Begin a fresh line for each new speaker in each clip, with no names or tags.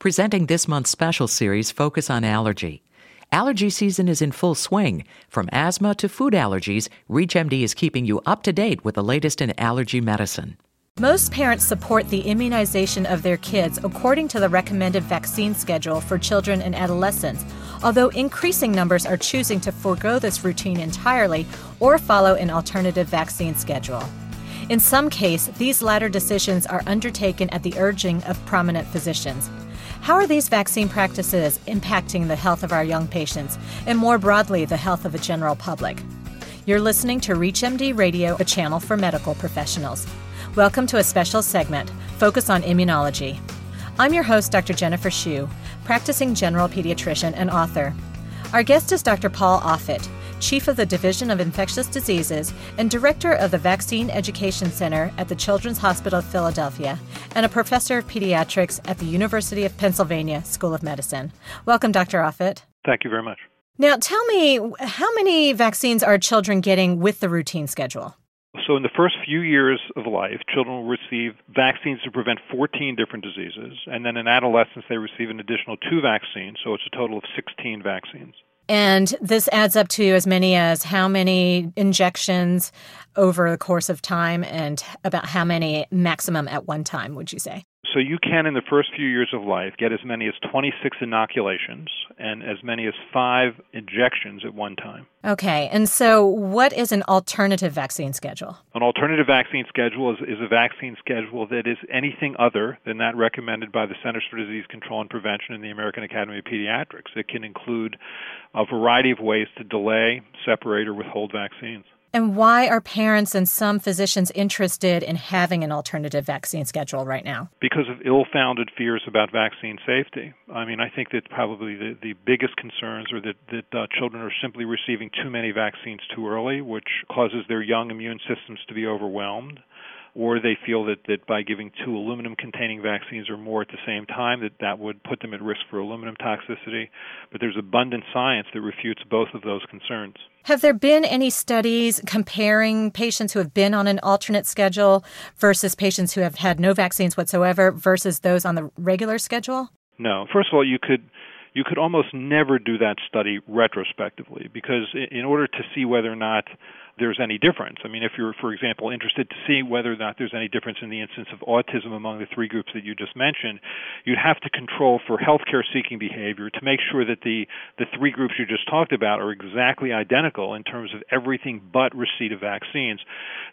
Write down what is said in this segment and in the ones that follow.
Presenting this month's special series, Focus on Allergy. Allergy season is in full swing. From asthma to food allergies, ReachMD is keeping you up to date with the latest in allergy medicine.
Most parents support the immunization of their kids according to the recommended vaccine schedule for children and adolescents, although increasing numbers are choosing to forego this routine entirely or follow an alternative vaccine schedule. In some cases, these latter decisions are undertaken at the urging of prominent physicians. How are these vaccine practices impacting the health of our young patients and more broadly the health of the general public? You're listening to ReachMD Radio, a channel for medical professionals. Welcome to a special segment, Focus on Immunology. I'm your host, Dr. Jennifer Shu, practicing general pediatrician and author. Our guest is Dr. Paul Offit, Chief of the Division of Infectious Diseases and Director of the Vaccine Education Center at the Children's Hospital of Philadelphia, and a Professor of Pediatrics at the University of Pennsylvania School of Medicine. Welcome, Dr. Offit.
Thank you very much.
Now, tell me, how many vaccines are children getting with the routine schedule?
So, in the first few years of life, children will receive vaccines to prevent 14 different diseases. And then in adolescence, they receive an additional two vaccines. So, it's a total of 16 vaccines.
And this adds up to as many as how many injections over the course of time and about how many maximum at one time, would you say?
So you can, in the first few years of life, get as many as 26 inoculations and as many as five injections at one time.
Okay, and so what is an alternative vaccine schedule?
An alternative vaccine schedule is, is a vaccine schedule that is anything other than that recommended by the Centers for Disease Control and Prevention and the American Academy of Pediatrics. It can include a variety of ways to delay, separate, or withhold vaccines.
And why are parents and some physicians interested in having an alternative vaccine schedule right now?
Because of ill founded fears about vaccine safety. I mean, I think that probably the, the biggest concerns are that, that uh, children are simply receiving too many vaccines too early, which causes their young immune systems to be overwhelmed or they feel that, that by giving two aluminum containing vaccines or more at the same time that that would put them at risk for aluminum toxicity. But there's abundant science that refutes both of those concerns.
Have there been any studies comparing patients who have been on an alternate schedule versus patients who have had no vaccines whatsoever versus those on the regular schedule?
No. First of all you could you could almost never do that study retrospectively because in order to see whether or not there's any difference. I mean, if you're, for example, interested to see whether or not there's any difference in the instance of autism among the three groups that you just mentioned, you'd have to control for healthcare seeking behavior to make sure that the, the three groups you just talked about are exactly identical in terms of everything but receipt of vaccines.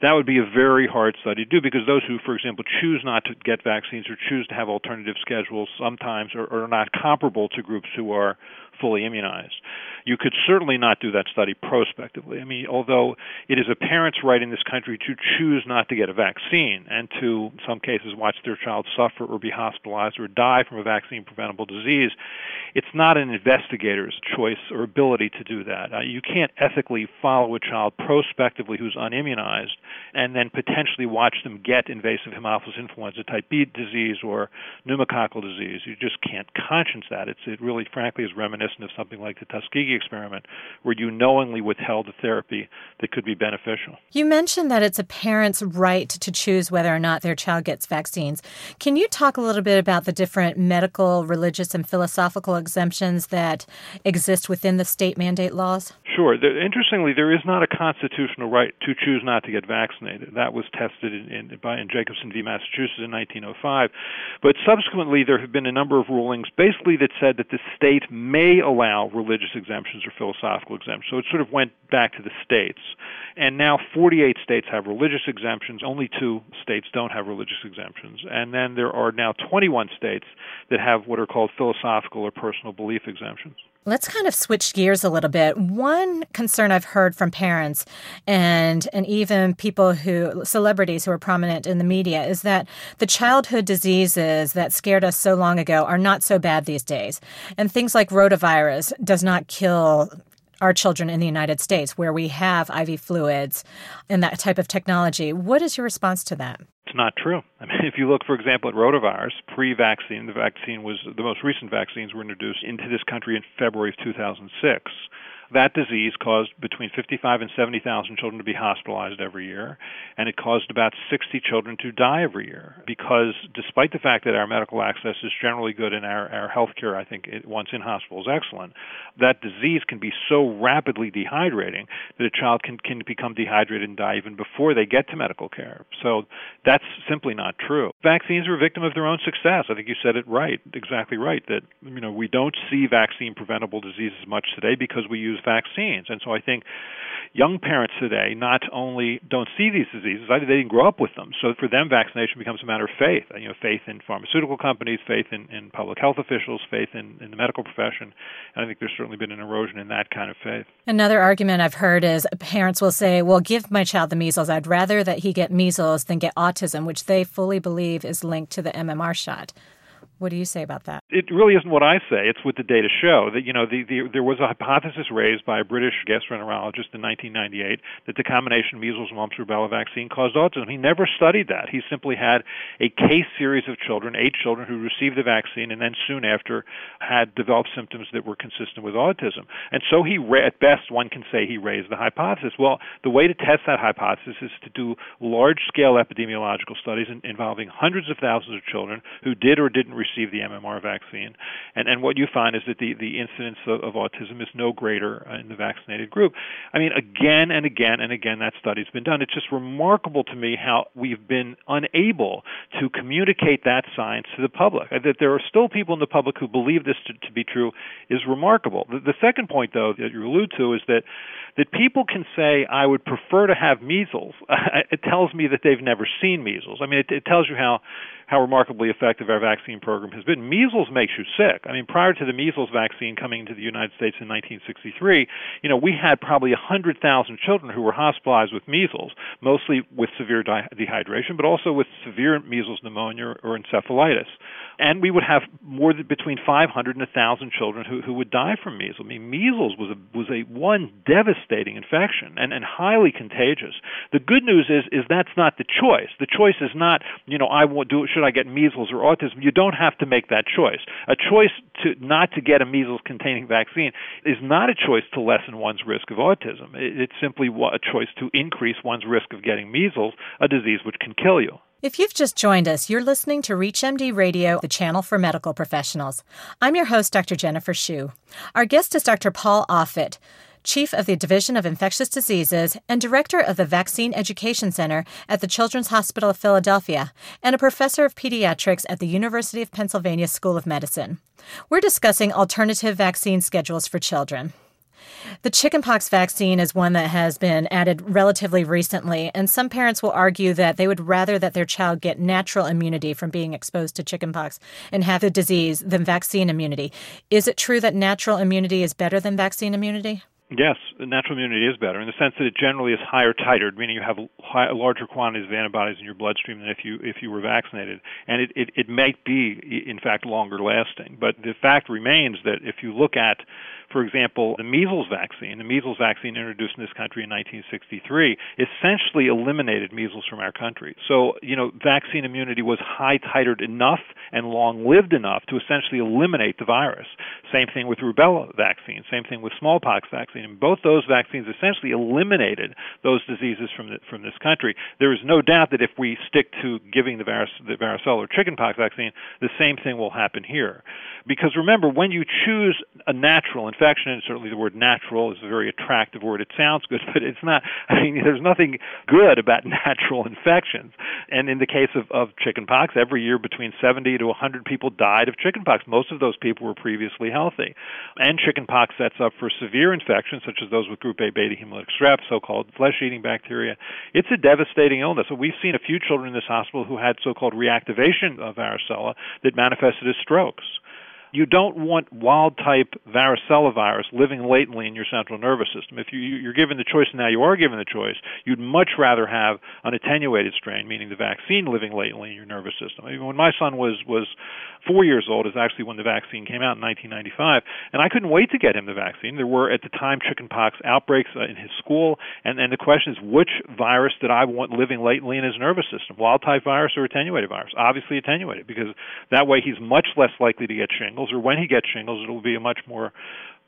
That would be a very hard study to do because those who, for example, choose not to get vaccines or choose to have alternative schedules sometimes are, are not comparable to groups who are fully immunized. You could certainly not do that study prospectively. I mean, although it is a parent's right in this country to choose not to get a vaccine and to, in some cases, watch their child suffer or be hospitalized or die from a vaccine preventable disease, it's not an investigator's choice or ability to do that. Uh, you can't ethically follow a child prospectively who's unimmunized and then potentially watch them get invasive Haemophilus influenza type B disease or pneumococcal disease. You just can't conscience that. It's, it really, frankly, is reminiscent of something like the Tuskegee experiment, where you knowingly withheld a therapy that could be beneficial.
You mentioned that it's a parent's right to choose whether or not their child gets vaccines. Can you talk a little bit about the different medical, religious, and philosophical exemptions that exist within the state mandate laws?
Sure. interestingly, there is not a constitutional right to choose not to get vaccinated. That was tested in, in, by in Jacobson v. Massachusetts in 1905. But subsequently, there have been a number of rulings, basically that said that the state may allow religious exemptions or philosophical exemptions. So it sort of went back to the states. And now 48 states have religious exemptions. Only two states don't have religious exemptions. And then there are now 21 states that have what are called philosophical or personal belief exemptions.
Let's kind of switch gears a little bit. One concern I've heard from parents and and even people who celebrities who are prominent in the media is that the childhood diseases that scared us so long ago are not so bad these days. And things like rotavirus does not kill our children in the United States where we have IV fluids and that type of technology. What is your response to that?
It's not true. I mean, if you look, for example, at rotavirus, pre-vaccine, the vaccine was the most recent vaccines were introduced into this country in February of 2006 that disease caused between 55 and 70,000 children to be hospitalized every year, and it caused about 60 children to die every year. Because despite the fact that our medical access is generally good and our, our health care, I think, it, once in hospital is excellent, that disease can be so rapidly dehydrating that a child can, can become dehydrated and die even before they get to medical care. So that's simply not true. Vaccines are a victim of their own success. I think you said it right, exactly right, that you know we don't see vaccine preventable diseases much today because we use vaccines. And so I think young parents today not only don't see these diseases, they didn't grow up with them. So for them, vaccination becomes a matter of faith. You know, faith in pharmaceutical companies, faith in, in public health officials, faith in, in the medical profession. And I think there's certainly been an erosion in that kind of faith.
Another argument I've heard is parents will say, "Well, give my child the measles. I'd rather that he get measles than get autism," which they fully believe is linked to the MMR shot. What do you say about that?
It really isn't what I say. It's what the data show. That you know, the, the, there was a hypothesis raised by a British gastroenterologist in 1998 that the combination measles, mumps, rubella vaccine caused autism. He never studied that. He simply had a case series of children, eight children, who received the vaccine and then soon after had developed symptoms that were consistent with autism. And so he, at best, one can say he raised the hypothesis. Well, the way to test that hypothesis is to do large-scale epidemiological studies involving hundreds of thousands of children who did or didn't receive the MMR vaccine. And, and what you find is that the, the incidence of, of autism is no greater uh, in the vaccinated group. I mean, again and again and again, that study's been done. It's just remarkable to me how we've been unable to communicate that science to the public. Uh, that there are still people in the public who believe this to, to be true is remarkable. The, the second point, though, that you allude to is that that people can say, I would prefer to have measles, it tells me that they've never seen measles. I mean, it, it tells you how how remarkably effective our vaccine program has been. Measles makes you sick. I mean, prior to the measles vaccine coming into the United States in 1963, you know, we had probably 100,000 children who were hospitalized with measles, mostly with severe di- dehydration, but also with severe measles pneumonia or encephalitis. And we would have more than between 500 and 1,000 children who, who would die from measles. I mean, measles was a, was a one devastating infection and, and highly contagious. The good news is is that's not the choice. The choice is not, you know, I will do should I get measles or autism. You don't have to make that choice. A choice to not to get a measles containing vaccine is not a choice to lessen one's risk of autism. It's simply a choice to increase one's risk of getting measles, a disease which can kill you.
If you've just joined us, you're listening to ReachMD Radio, the channel for medical professionals. I'm your host, Dr. Jennifer Shu. Our guest is Dr. Paul Offit. Chief of the Division of Infectious Diseases and Director of the Vaccine Education Center at the Children's Hospital of Philadelphia, and a professor of pediatrics at the University of Pennsylvania School of Medicine. We're discussing alternative vaccine schedules for children. The chickenpox vaccine is one that has been added relatively recently, and some parents will argue that they would rather that their child get natural immunity from being exposed to chickenpox and have the disease than vaccine immunity. Is it true that natural immunity is better than vaccine immunity?
Yes, natural immunity is better in the sense that it generally is higher titered, meaning you have high, larger quantities of antibodies in your bloodstream than if you if you were vaccinated, and it, it it might be in fact longer lasting. But the fact remains that if you look at for example, the measles vaccine, the measles vaccine introduced in this country in 1963, essentially eliminated measles from our country. So, you know, vaccine immunity was high titered enough and long lived enough to essentially eliminate the virus. Same thing with rubella vaccine, same thing with smallpox vaccine. And both those vaccines essentially eliminated those diseases from the, from this country. There is no doubt that if we stick to giving the, virus, the varicella or chickenpox vaccine, the same thing will happen here. Because remember, when you choose a natural infection, and certainly the word natural is a very attractive word, it sounds good, but it's not, I mean, there's nothing good about natural infections. And in the case of, of chickenpox, every year between 70 to 100 people died of chickenpox. Most of those people were previously healthy. And chickenpox sets up for severe infections, such as those with group A beta hemolytic strep, so called flesh eating bacteria. It's a devastating illness. So we've seen a few children in this hospital who had so called reactivation of varicella that manifested as strokes you don't want wild type varicella virus living latently in your central nervous system. If you, you're given the choice, now you are given the choice, you'd much rather have an attenuated strain, meaning the vaccine living latently in your nervous system. Mean, when my son was was four years old is actually when the vaccine came out in 1995, and I couldn't wait to get him the vaccine. There were at the time chickenpox outbreaks uh, in his school, and and the question is which virus did I want living latently in his nervous system, wild type virus or attenuated virus? Obviously attenuated, because that way he's much less likely to get shingles, or when he gets shingles, it will be a much more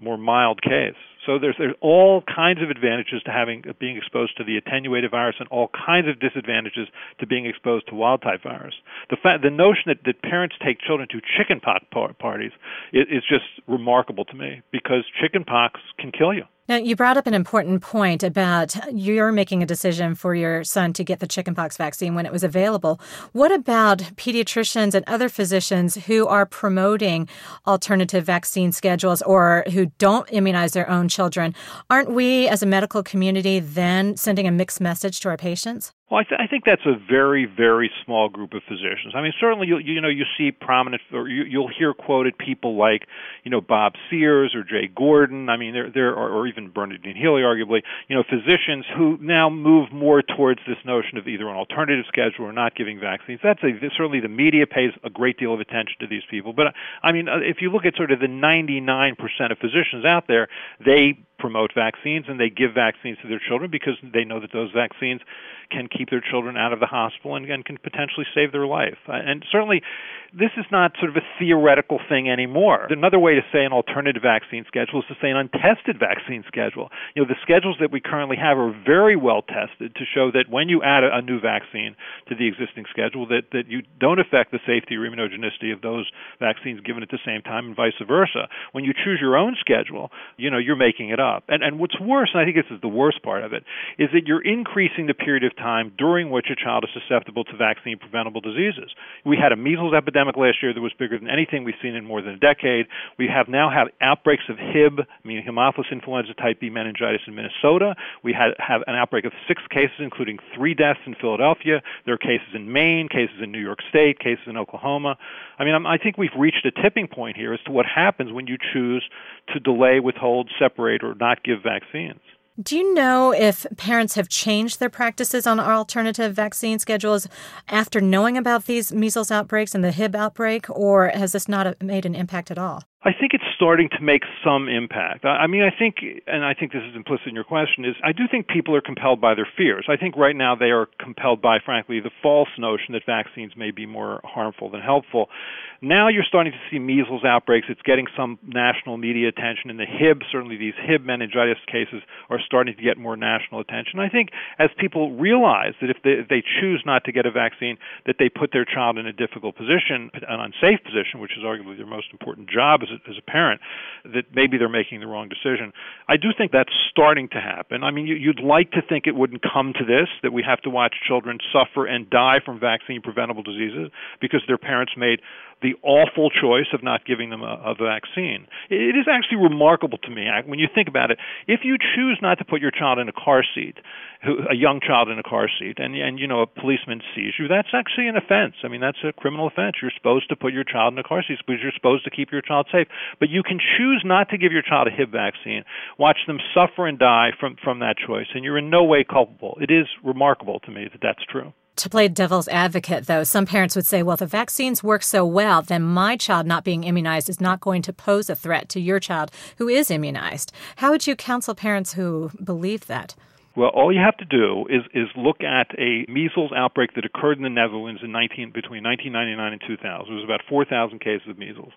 more mild case. So there's there's all kinds of advantages to having being exposed to the attenuated virus, and all kinds of disadvantages to being exposed to wild type virus. The fact, the notion that, that parents take children to chickenpox parties is, is just remarkable to me because chickenpox can kill you.
Now, you brought up an important point about you're making a decision for your son to get the chickenpox vaccine when it was available. What about pediatricians and other physicians who are promoting alternative vaccine schedules or who don't immunize their own children? Aren't we, as a medical community, then sending a mixed message to our patients?
Well, I, th- I think that's a very, very small group of physicians. I mean, certainly you you know you see prominent or you, you'll hear quoted people like you know Bob Sears or Jay Gordon. I mean, there there or, or even Bernardine Healy, arguably, you know, physicians who now move more towards this notion of either an alternative schedule or not giving vaccines. That's a, certainly the media pays a great deal of attention to these people. But I mean, uh, if you look at sort of the 99% of physicians out there, they promote vaccines and they give vaccines to their children because they know that those vaccines can keep their children out of the hospital and, and can potentially save their life. Uh, and certainly, this is not sort of a theoretical thing anymore. Another way to say an alternative vaccine schedule is to say an untested vaccine schedule. You know, the schedules that we currently have are very well tested to show that when you add a, a new vaccine to the existing schedule, that, that you don't affect the safety or immunogenicity of those vaccines given at the same time and vice versa. When you choose your own schedule, you know, you're making it up. And, and what's worse, and I think this is the worst part of it, is that you're increasing the period of time during which a child is susceptible to vaccine preventable diseases. We had a measles epidemic last year that was bigger than anything we've seen in more than a decade. We have now had outbreaks of Hib, meaning Haemophilus influenza type B meningitis in Minnesota. We had have an outbreak of six cases, including three deaths in Philadelphia. There are cases in Maine, cases in New York State, cases in Oklahoma. I mean, I think we've reached a tipping point here as to what happens when you choose to delay, withhold, separate, or not give vaccines.
Do you know if parents have changed their practices on alternative vaccine schedules after knowing about these measles outbreaks and the Hib outbreak, or has this not made an impact at all?
I think it's starting to make some impact. I mean, I think, and I think this is implicit in your question, is I do think people are compelled by their fears. I think right now they are compelled by, frankly, the false notion that vaccines may be more harmful than helpful. Now you're starting to see measles outbreaks. It's getting some national media attention, and the Hib, certainly these Hib meningitis cases, are starting to get more national attention. I think as people realize that if they, if they choose not to get a vaccine, that they put their child in a difficult position, an unsafe position, which is arguably their most important job as as a parent, that maybe they're making the wrong decision. I do think that's starting to happen. I mean, you, you'd like to think it wouldn't come to this, that we have to watch children suffer and die from vaccine preventable diseases because their parents made the awful choice of not giving them a, a vaccine. It is actually remarkable to me when you think about it. If you choose not to put your child in a car seat, a young child in a car seat, and and you know a policeman sees you, that's actually an offense. I mean, that's a criminal offense. You're supposed to put your child in a car seat because you're supposed to keep your child safe. But you can choose not to give your child a Hib vaccine, watch them suffer and die from from that choice, and you're in no way culpable. It is remarkable to me that that's true.
To play devil's advocate, though, some parents would say, well, if the vaccines work so well, then my child not being immunized is not going to pose a threat to your child who is immunized. How would you counsel parents who believe that?
Well, all you have to do is is look at a measles outbreak that occurred in the Netherlands in 19 between 1999 and 2000. It was about 4,000 cases of measles,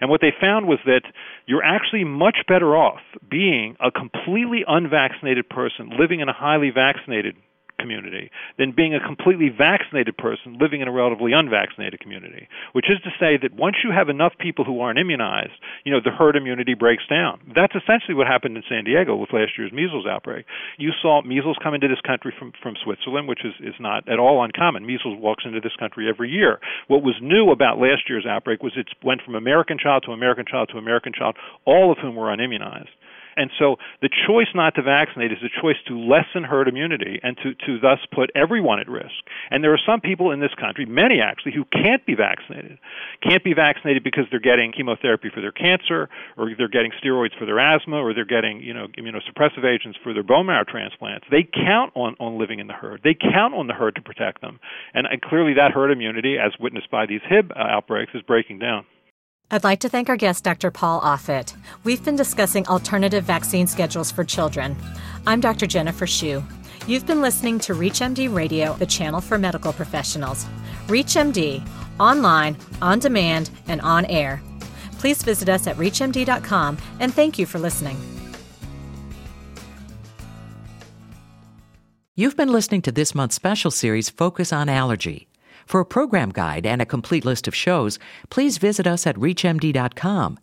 and what they found was that you're actually much better off being a completely unvaccinated person living in a highly vaccinated community than being a completely vaccinated person living in a relatively unvaccinated community. Which is to say that once you have enough people who aren't immunized, you know, the herd immunity breaks down. That's essentially what happened in San Diego with last year's measles outbreak. You saw measles come into this country from, from Switzerland, which is, is not at all uncommon. Measles walks into this country every year. What was new about last year's outbreak was it went from American child to American child to American child, all of whom were unimmunized. And so the choice not to vaccinate is a choice to lessen herd immunity and to, to thus put everyone at risk. And there are some people in this country, many actually, who can't be vaccinated. Can't be vaccinated because they're getting chemotherapy for their cancer, or they're getting steroids for their asthma, or they're getting, you know, immunosuppressive agents for their bone marrow transplants. They count on, on living in the herd. They count on the herd to protect them. And, and clearly that herd immunity, as witnessed by these Hib outbreaks, is breaking down.
I'd like to thank our guest, Dr. Paul Offit. We've been discussing alternative vaccine schedules for children. I'm Dr. Jennifer Shu. You've been listening to ReachMD Radio, the channel for medical professionals. ReachMD, online, on demand, and on air. Please visit us at ReachMD.com and thank you for listening.
You've been listening to this month's special series, Focus on Allergy. For a program guide and a complete list of shows, please visit us at ReachMD.com.